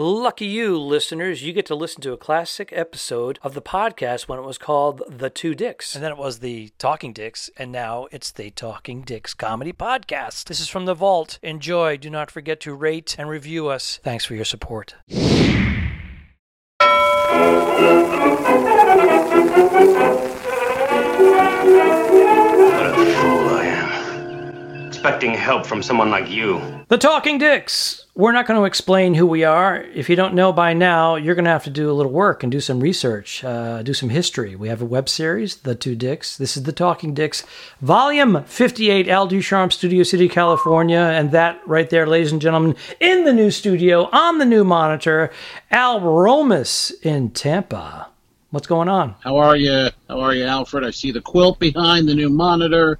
Lucky you, listeners, you get to listen to a classic episode of the podcast when it was called The Two Dicks. And then it was the Talking Dicks, and now it's the Talking Dicks Comedy Podcast. This is from the vault. Enjoy. Do not forget to rate and review us. Thanks for your support. Expecting help from someone like you. The Talking Dicks. We're not going to explain who we are. If you don't know by now, you're going to have to do a little work and do some research, uh, do some history. We have a web series, The Two Dicks. This is The Talking Dicks, Volume 58, Al Ducharme, Studio City, California. And that right there, ladies and gentlemen, in the new studio, on the new monitor, Al Romas in Tampa. What's going on? How are you? How are you, Alfred? I see the quilt behind the new monitor.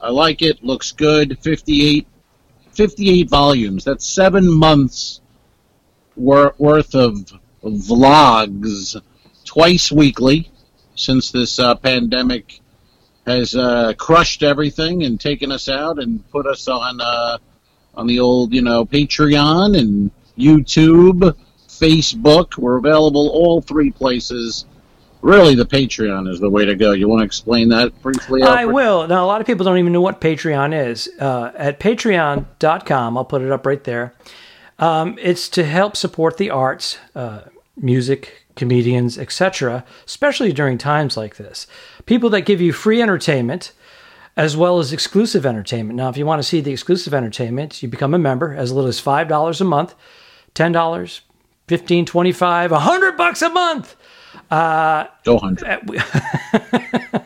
I like it. Looks good. 58, 58 volumes. That's seven months wor- worth of vlogs, twice weekly, since this uh, pandemic has uh, crushed everything and taken us out and put us on uh, on the old, you know, Patreon and YouTube, Facebook. We're available all three places really the Patreon is the way to go. You want to explain that briefly? I will. Now, a lot of people don't even know what Patreon is. Uh, at patreon.com, I'll put it up right there. Um, it's to help support the arts, uh, music, comedians, etc., especially during times like this. People that give you free entertainment as well as exclusive entertainment. Now, if you want to see the exclusive entertainment, you become a member as little as $5 a month, $10, 15 25 100 bucks a month. Uh, Go hundred.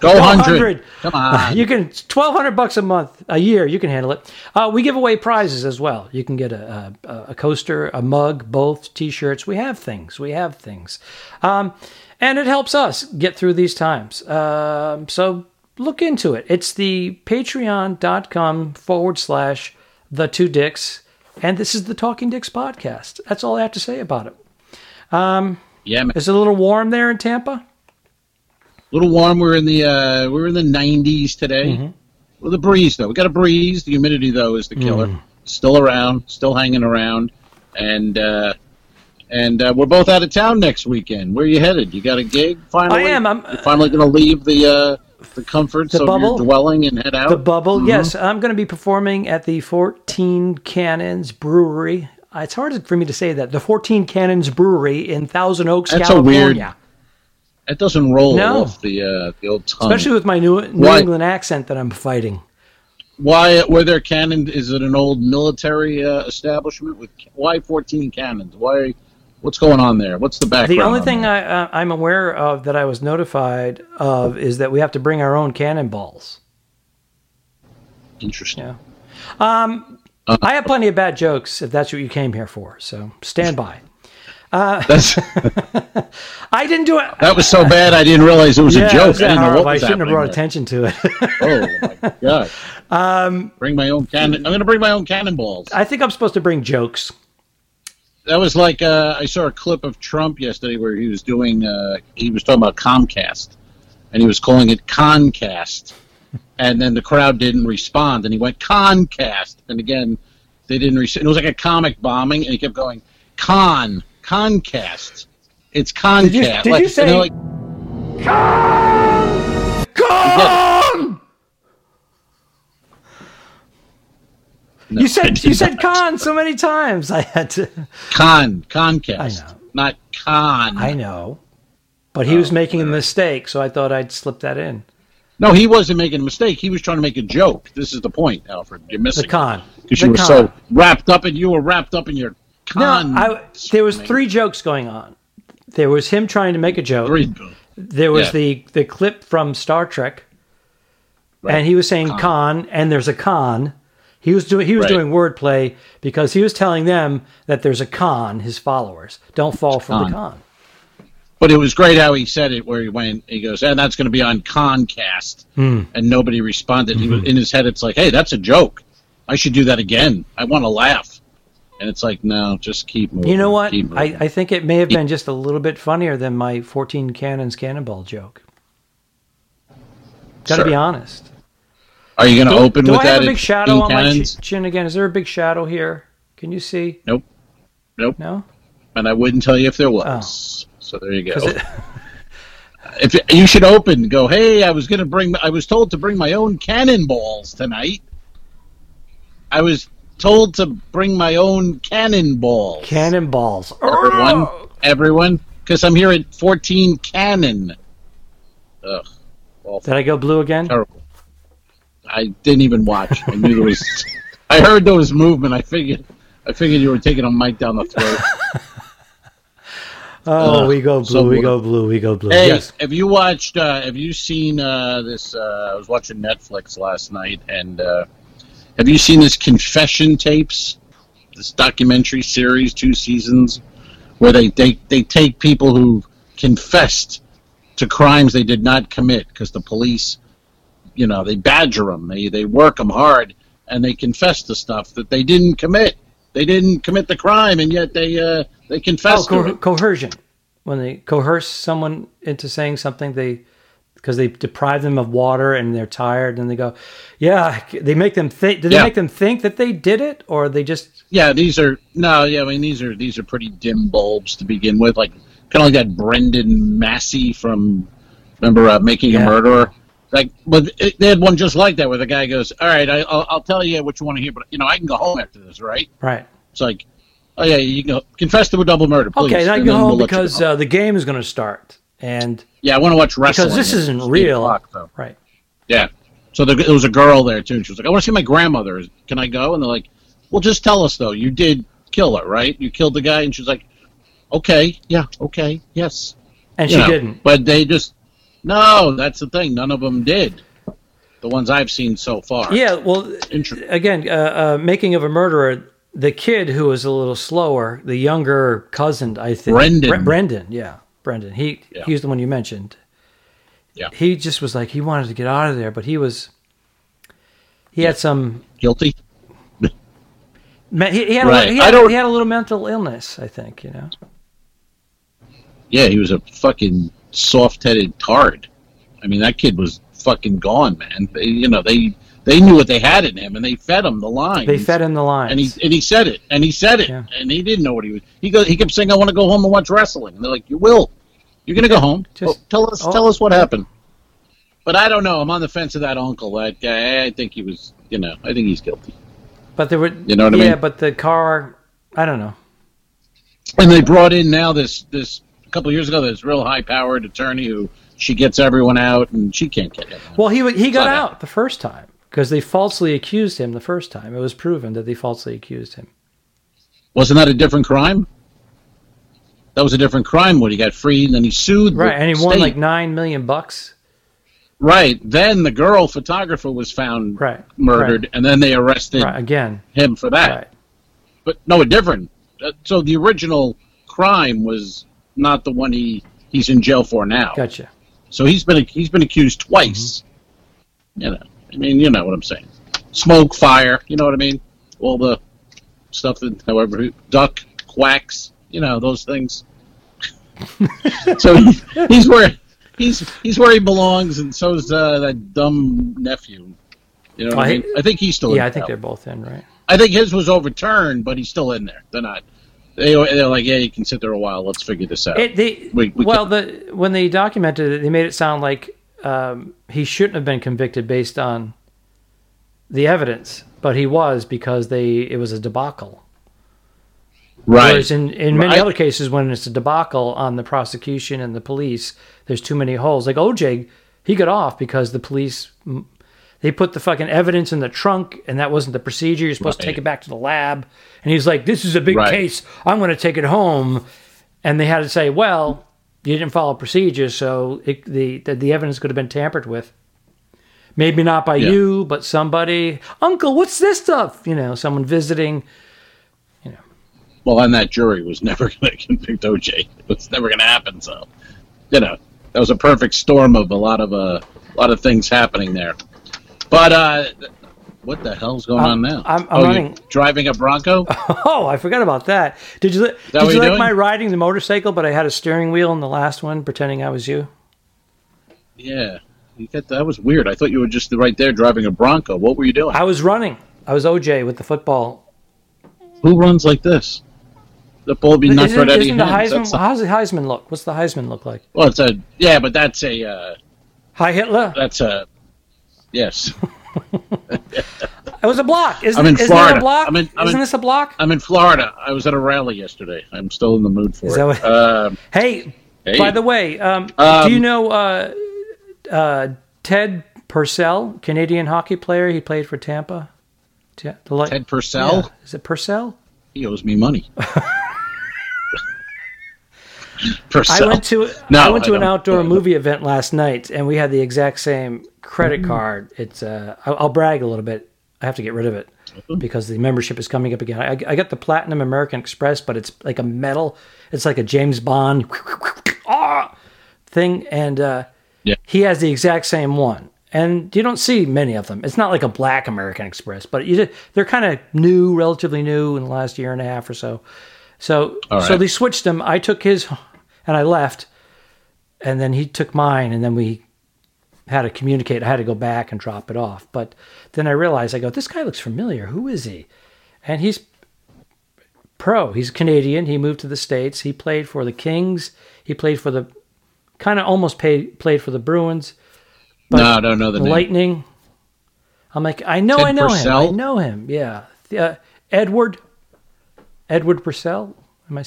Go Go 100. Come on. You can twelve hundred bucks a month, a year. You can handle it. Uh, we give away prizes as well. You can get a, a, a coaster, a mug, both T-shirts. We have things. We have things, um, and it helps us get through these times. Um so look into it. It's the Patreon.com forward slash the two dicks, and this is the Talking Dicks podcast. That's all I have to say about it. Yeah, man. Is it a little warm there in Tampa? A little warm. We're in the uh, we're in the 90s today. Mm-hmm. With a breeze though, we got a breeze. The humidity though is the killer. Mm. Still around, still hanging around, and uh, and uh, we're both out of town next weekend. Where are you headed? You got a gig finally? I am. I'm- You're finally going to leave the uh, the comforts The of bubble? your dwelling and head out. The Bubble, yes. I'm going to be performing at the 14 Cannons Brewery. Uh, It's hard for me to say that. The 14 Cannons Brewery in Thousand Oaks, That's a California. weird It doesn't roll No. off the uh, the old tongue. Especially with my New, New Why? England accent that I'm fighting. Why were there cannon? Is it an old military uh, establishment with why fourteen cannons? Why? What's going on there? What's the background? The only on thing that? I, uh, I'm aware of that I was notified of is that we have to bring our own cannonballs. interesting. Yeah. Um, Uh, I have plenty of bad jokes if that's what you came here for. So stand by. That's I didn't do it. that was so bad. I didn't realize it was yeah, a joke. was I didn't know horrible. what I shouldn't have brought there. attention to it. Oh my god! Um, bring my own cannon. I'm going to bring my own cannonballs. I think I'm supposed to bring jokes. That was like uh, I saw a clip of Trump yesterday where he was doing. Uh, he was talking about Comcast, and he was calling it Concast, and then the crowd didn't respond, and he went Concast, and again they didn't respond. It was like a comic bombing, and he kept going Con Concast. It's Concast. you- did like, you say- like, Con! No, you said did you said con so many times. I had to. Con Concast? I know. not Con. I know, but he was Oh, making a mistake, so I thought I'd slip that in. No, he wasn't making a mistake. He was trying to make a joke. This is the point, Alfred. You're missing The con. because you were con. so wrapped up, and you were wrapped up in your con. No, I, there was three jokes going on. There was him trying to make a joke. Three. There was Yeah. the the clip from Star Trek, Right. and he was saying Con. con. and there's a con. He was doing he was Right. doing wordplay because he was telling them that there's a con. His followers don't fall for the con. con. But it was great how he said it, where he went, he goes, and that's going to be on Concast, Hmm. and nobody responded. He was Mm-hmm. in his head. It's like, hey, that's a joke. I should do that again. I want to laugh. And it's like, no, just keep moving. You know what? I. I think it may have been just a little bit funnier than my 14 cannons cannonball joke. Got to Sure. be honest. Are you going to open Do with I that? have a big shadow on my Cannons? ch- chin again? Is there a big shadow here? Can you see? Nope. Nope. No? and I wouldn't tell you if there was. So there you go. it- if you should open, go. Hey, I was gonna bring. I was told to bring my own cannonballs tonight. I was told to bring my own cannonballs. Cannonballs. everyone, everyone, because I'm here at 14 Cannon. Ugh, awful, Did I go blue again? terrible. I didn't even watch. I knew there was. I heard there was movement. I figured. I figured you were taking a mic down the throat. Oh, Ugh, we go blue. so we go blue. We go blue. Hey, yes. have you watched? Uh, have you seen uh, this? Uh, I was watching Netflix last night, and uh, have you seen this confession tapes? This documentary series, two seasons, where they they, they take people who confessed to crimes they did not commit because the police, you know, they badger them, they they work them hard, and they confess to stuff that they didn't commit. They didn't commit the crime, and yet they uh, they Oh, confessed to co- coercion. When they coerce someone into saying something, they because they deprive them of water and they're tired, and they go, "Yeah." They make them think. Do they Yeah. make them think that they did it, or they just? Yeah, these are no. Yeah, I mean these are these are pretty dim bulbs to begin with. Like kind of like that Brendan Dassey from remember uh, Making Yeah. a Murderer. Like, but it, they had one just like that where the guy goes, "All right, I, I'll, I'll tell you what you want to hear, but you know I can go home after this, right?" Right. It's like, "Oh yeah, you can go confess to a double murder, please." Okay, I go home we'll let because go. uh, the game is going to start, and yeah, I want to watch wrestling because this isn't real. o'clock, though. Right. Yeah. So there, there was a girl there too. And she was like, "I want to see my grandmother. Can I go?" And they're like, "Well, just tell us though. You did kill her, right? You killed the guy." And she's like, "Okay, yeah, okay, yes." And You she know, didn't. But they just no. That's the thing. None of them did. The ones I've seen so far. Yeah. Well, again, uh, uh, making of a murderer. The kid who was a little slower, the younger cousin, I think, Brendan. Bre- Brendan, yeah, Brendan. He Yeah. he was the one you mentioned. Yeah. He just was like he wanted to get out of there, but he was. He had some. guilty. He, he, had Right. a, he, had, he had a little mental illness, I think. You know. Yeah, he was a fucking soft-headed tard. I mean, that kid was fucking gone, man. They, you know, they they knew what they had in him, and they fed him the line. They fed him the lines. and he and he said it, and he said it, Yeah. and he didn't know what he was. He goes, he kept saying, "I want to go home and watch wrestling." And they're like, "You will. You're gonna go home. Just- Oh, tell us, oh. tell us what happened." But I don't know. I'm on the fence of that uncle. That guy. I think he was. You know, I think he's guilty. but there were. You know what I mean? yeah, but the car. I don't know. And they brought in now this this a couple years ago this real high powered attorney who she gets everyone out, and she can't get it. Well, he he got Not out the first time because they falsely accused him the first time. It was proven that they falsely accused him. Wasn't that a different crime? That was a different crime when he got freed, and then he sued. the Right, and he won like nine million bucks. Right. Then the girl photographer was found Right, murdered, and then they arrested Right again. him for that. Right. But no, a different. Uh, So the original crime was not the one he he's in jail for now. Gotcha. So he's been he's been accused twice. Mm-hmm. You know, I mean, you know what I'm saying. Smoke, fire. You know what I mean? All the stuff that, however, duck, quacks. You know those things. so he, he's where he's he's where he belongs, and so's uh, that dumb nephew. You know what I, I- mean? I think he's still. Yeah, in I think they're both in. Right. I think his was overturned, but he's still in there. They're not. They, they're like, yeah, you can sit there a while. Let's figure this out. It, they, We- we well, the when they documented it, they made it sound like um, he shouldn't have been convicted based on the evidence, but he was because they it was a debacle. right. Whereas in, in many Right. other cases, when it's a debacle on the prosecution and the police, there's too many holes. Like OJ, he got off because the police they put the fucking evidence in the trunk, and that wasn't the procedure. You're supposed to take it back to the lab, and he's like, "This is a big Right. case. I'm going to take it home," and they had to say, "Well, you didn't follow procedure, so it, the, the the evidence could have been tampered with." Maybe not by Yeah. you, but somebody. Uncle, what's this stuff? You know, someone visiting. You know. Well, and that jury was never going to convict OJ. It's never going to happen. So, you know, that was a perfect storm of a lot of uh, a lot of things happening there. But uh, what the hell's going I'm- on now? I'm- I'm oh, running- driving a Bronco? Oh, I forgot about that. Did you did you like doing? my riding the motorcycle? But I had a steering wheel in the last one, pretending I was you. yeah, you got that was weird. I thought you were just right there driving a Bronco. What were you doing? I was running. I was OJ with the football. Who runs like this? The ball be not for Isn't, Eddie isn't the Hearn. Heisman? That's- How's the Heisman look? What's the Heisman look like? Well, it's a yeah, but that's a uh, Hi Hitler. that's a yes. It was a block. Isn't, I'm in isn't Florida. a block? I'm in- I'm isn't in- this a block? I'm in Florida. I was at a rally yesterday. I'm still in the mood for Is it. that what- Um, Hey, hey. by the way, um, Um, do you know uh, uh, Ted Purcell, Canadian hockey player? He played for Tampa. Ted Purcell, Yeah. Is it Purcell? he owes me money. Purcell. I went to No, I went to I an outdoor movie event last night, and we had the exact same credit Mm-hmm. card. It's uh, I'll, I'll brag a little bit. I have to get rid of it Mm-hmm. because the membership is coming up again. I, I got the Platinum American Express, but it's like a metal. It's like a James Bond ah, thing, and uh, Yeah. he has the exact same one. And you don't see many of them. It's not like a black American Express, but you, they're kind of new, relatively new in the last year and a half or so. So, All so they switched them. I took his, and I left, and then he took mine, and then we had to communicate. I had to go back and drop it off. But then I realized, I go, this guy looks familiar. Who is he? And he's pro. He's Canadian. He moved to the states. He played for the Kings. He played for the kind of almost pay, played for the Bruins, no, I don't know the. Lightning. I'm like, I know, Ted I know Purcell? him. I know him. Yeah, uh, Edward, Edward Purcell. Am I?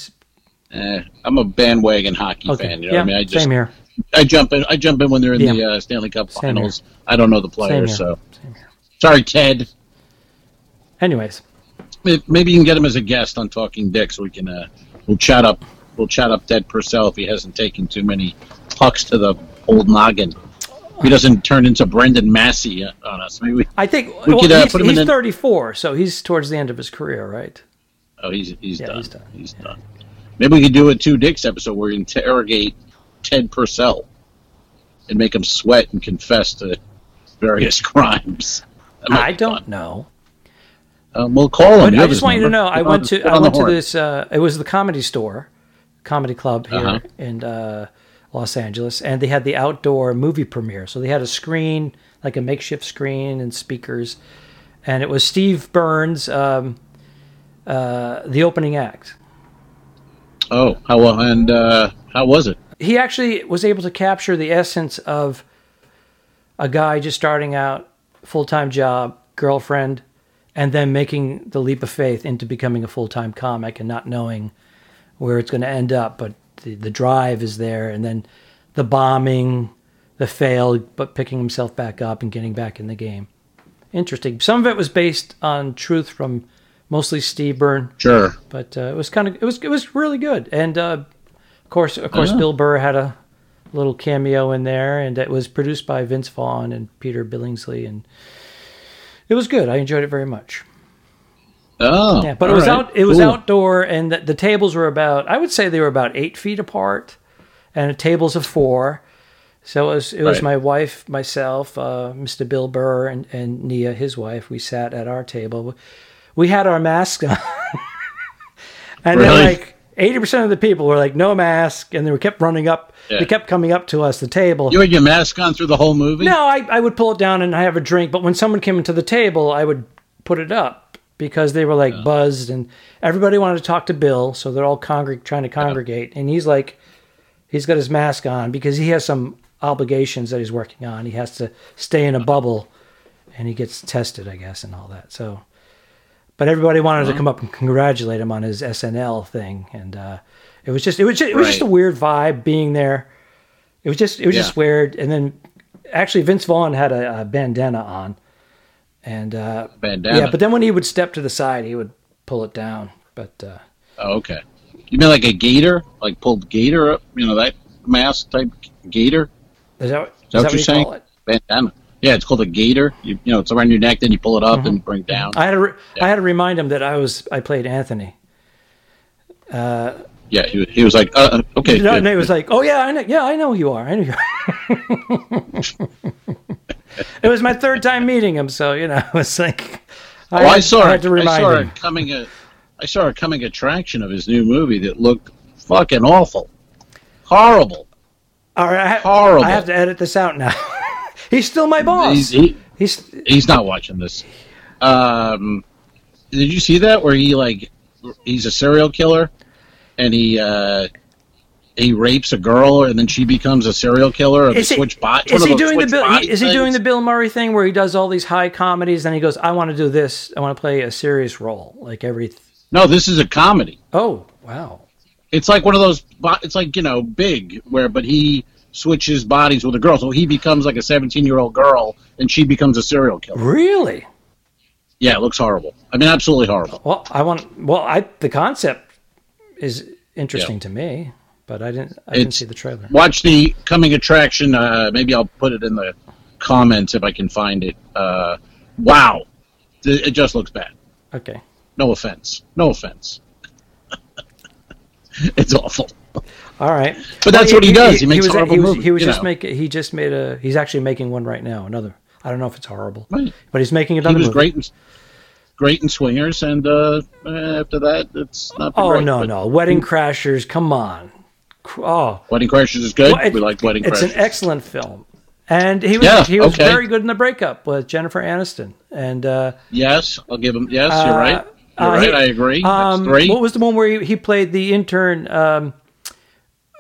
Eh, I'm a bandwagon hockey Okay. fan. You know yeah, what I mean? I just same here. I jump in. I jump in when they're in the uh, Stanley Cup Same Finals. I don't know the players, so sorry, Ted. Anyways, Maybe you can get him as a guest on Talking Dick, so we can uh, we'll chat up. We'll chat up Ted Purcell if he hasn't taken too many pucks to the old noggin. If he doesn't turn into Brendan Dassey uh, on us. Maybe we, I think We well, could, uh, he's, put him in he's an- 34, so he's towards the end of his career, right? oh, he's he's Yeah, done. he's done. He's done. Maybe we could do a two dicks episode where we interrogate Ted Purcell and make him sweat and confess to various crimes. I don't fun. know. Um, we'll call him. I just want you to know, I went to I went to this. Uh, it was the comedy store, comedy club here Uh-huh. in uh, Los Angeles, and they had the outdoor movie premiere. So they had a screen, like a makeshift screen and speakers, and it was Steve Byrne, um, uh, the opening act. Oh, how well? And uh, how was it? He actually was able to capture the essence of a guy just starting out, full time job, girlfriend, and then making the leap of faith into becoming a full time comic and not knowing where it's going to end up. But the, the drive is there, and then the bombing, the fail, but picking himself back up and getting back in the game. Interesting. Some of it was based on truth from mostly Steve Byrne, Sure. but uh, it was kind of it was it was really good and uh, of course of course Oh. bill burr had a little cameo in there and it was produced by vince vaughn and peter billingsley and it was good i enjoyed it very much Oh, yeah but it was right. out it was Cool. outdoor and the, the tables were about i would say they were about eight feet apart and tables of four so it was it was Right. my wife myself uh, mr bill burr and, and nia his wife we sat at our table we had our masks on and then Really? like 80% of the people were like no mask and they were kept running up Yeah. they kept coming up to us the table. You had your mask on through the whole movie. no I, I would pull it down and I have a drink but when someone came into the table i would put it up because they were like buzzed and everybody wanted to talk to bill so they're all congreg- trying to congregate and he's like he's got his mask on because he has some obligations that he's working on. He has to stay in a uh-huh. bubble and he gets tested i guess and all that so but everybody wanted to come up and congratulate him on his snl thing and uh, it was just it was just, it was just a weird vibe being there it was just it was just weird and then actually vince vaughn had a, a bandana on and uh, Bandana. yeah but then when he would step to the side he would pull it down but uh, Oh, okay. You mean like a gaiter, like pulled gaiter up? You know that mask type gaiter? is that, is Is that that what what you're you saying? Bandana. Yeah, it's called a gaiter. You, you know, it's around your neck, then you pull it up and bring it down. i had to re- Yeah. i had to remind him that i was i played anthony yeah, he, was- he was like, uh, uh, okay. No, and he was like, "Oh yeah, I know. Yeah, I know who you are. I know you." Are. it was my third time meeting him, so you know, it was like, Oh, I, saw I had to remind I saw him. a coming a, I saw a coming attraction of his new movie that looked fucking awful, horrible. All right, I, ha- Horrible. I have to edit this out now. He's still my boss. He's, he, He's he's not watching this. Um, did you see that where he like he's a serial killer and he uh, he rapes a girl, and then she becomes a serial killer, or they Is he, switch bot. is he doing the Bill? body Is he doing the Bill Murray thing where he does all these high comedies, and he goes, "I want to do this. I want to play a serious role, like every." No, this is a comedy. Oh wow! It's like one of those. It's like you know, big where, but he switches bodies with a girl, so he becomes like a seventeen-year-old girl, and she becomes a serial killer. Really? Yeah, it looks horrible. I mean, absolutely horrible. Well, I want. Well, I the concept is interesting to me, but I didn't. I didn't see the trailer. Watch the coming attraction. Uh, maybe I'll put it in the comments if I can find it. Uh, wow, it just looks bad. Okay. No offense. No offense. it's awful. All right. But that's what he does. He makes was, horrible he was, movies, he was just know. making. He just made a. He's actually making one right now. Another. I don't know if it's horrible, Right. but he's making He was movie. great in great in Swingers, and uh, after that, it's not. been Oh great, no, no, Wedding Crashers. Come on. Oh, Wedding Crashers is good. Well, it- we like Wedding It's Crashers. It's an excellent film, and he was Yeah, he was okay. very good in the breakup with Jennifer Aniston. And uh, yes, I'll give him. Yes, you're Uh, right. You're uh, right. he- I agree. um, what was the one where he, he played the intern um,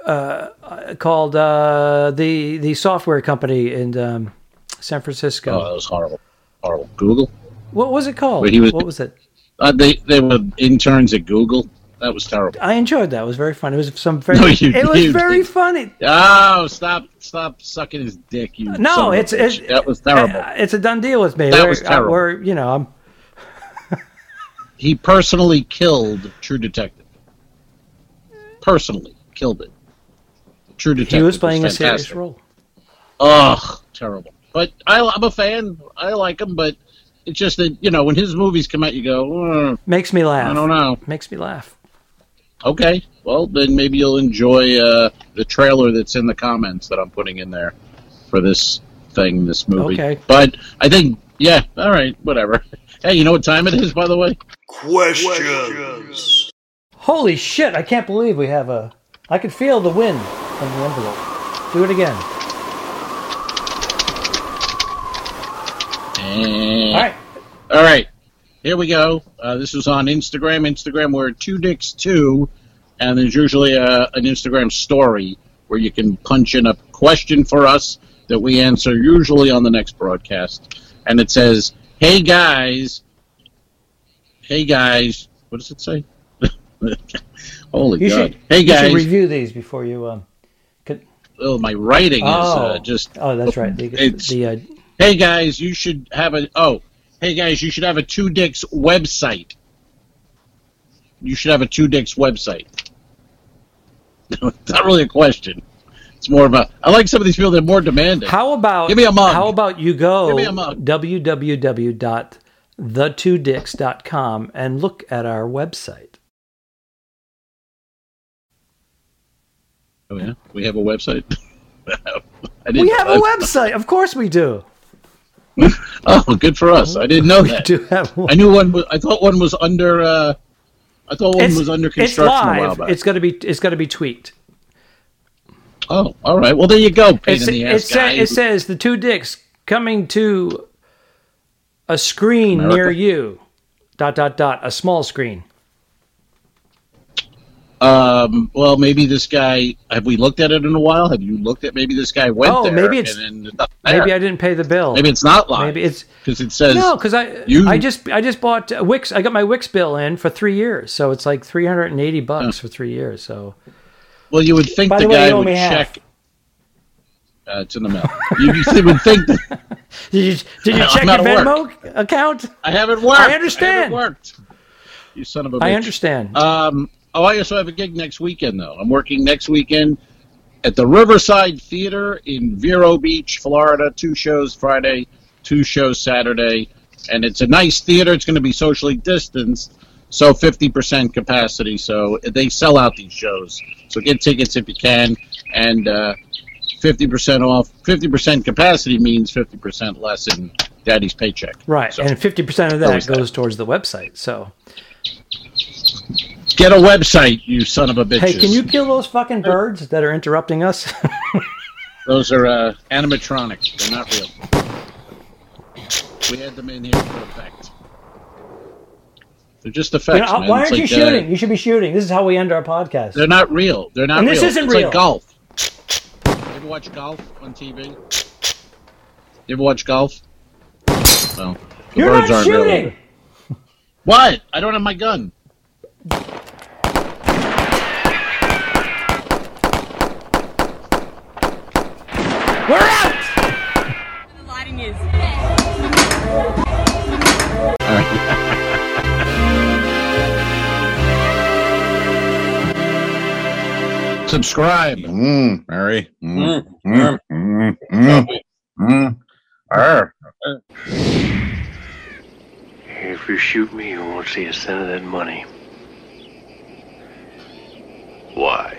uh, called uh, the the software company in um, San Francisco? oh, that was horrible. Horrible. Google. what was it called? Wait, was- what was it? Uh, they they were interns at Google. That was terrible. I enjoyed that. It was very fun. It was some very. No, you- it was very did. funny. Oh, stop! Stop sucking his dick, you. No, it's, it's that was terrible. It's a done deal with me. That Where- was terrible. Where you know I'm he personally killed True Detective. Personally killed it. True Detective. he was playing a serious role. Ugh, terrible. But I, I'm a fan. I like him, but it's just that you know when his movies come out, you go, "Uh, Makes me laugh. I don't know. Makes me laugh. Okay, well then maybe you'll enjoy uh, the trailer that's in the comments that I'm putting in there for this thing, this movie. Okay. But I think, yeah, all right, whatever. Hey, you know what time it is, by the way? Questions. Holy shit! I can't believe we have a. I can feel the wind from the envelope. Do it again. And- All right. All right, here we go. Uh, this was on Instagram. Instagram, we're two dicks two, and there's usually a, an Instagram story where you can punch in a question for us that we answer usually on the next broadcast, and it says, "Hey guys, hey guys, what does it say?" Holy You God! should. hey You should guys, review these before you. Um. Oh, my writing is uh, oh. just Oh, that's right. The, It's- the uh, Hey guys, you should have a oh. Hey guys, you should have a Two Dicks website. You should have a Two Dicks website. it's not really a question. It's more of a. I like some of these people that are more demanding. how about Give me a mug. How about you go Give me a mug. www.thetwodicks.com and look at our website. Oh yeah, we have a website. I didn't We have a I- website. Of course we do. Oh, good for us. I didn't know We that. do have one. I knew one. Was, I thought one was under. Uh, I thought one was under it's construction a while live. back. It's going to be. It's going to be tweaked. oh, all right. Well, there you go. Pain in the it, sa- guy. it says the two dicks coming to a screen America. near you. Dot dot dot. A small screen. Um, well, maybe this guy. Have we looked at it in a while? Have you looked at? Maybe this guy went Oh, there. maybe it's- it's. Maybe I didn't pay the bill. Maybe it's not live. Maybe it's because it says no, because I you- I just I just bought uh, Wix. I got my Wix bill in for three years, so it's like three hundred and eighty bucks for three years. So Well, you would think By the, the guy would me half. check. Uh, it's in the mail. you, you would think that did you did you check your of work. Venmo account? I haven't worked. I understand. haven't worked. You son of a bitch. I understand. Um, oh, I also have a gig next weekend, though. I'm working next weekend at the Riverside Theater in Vero Beach, Florida. Two shows Friday, two shows Saturday. And it's a nice theater. It's going to be socially distanced, so 50% capacity. So they sell out these shows. So get tickets if you can. And uh, 50% off. 50% capacity means 50% less in daddy's paycheck. right, So and fifty percent of that always that. goes towards the website. So get a website, you son of a bitch. hey, can you kill those fucking birds that are interrupting us? Those are uh, animatronic. They're not real. We had them in here for effect. They're just You effects. know, why It's aren't you like, uh, shooting? you should be shooting. This is how we end our podcast. they're not real. They're not And this real. isn't it's real. like golf. You ever watch golf on TV? You ever watch golf? Well, the You're birds not aren't shooting. either. What? I don't have my gun. We're out. The lighting is. Subscribe. Mm, Mary. Mm, Mm. mm, mm, mm, mm. If you shoot me, you won't see a cent of that money. Why?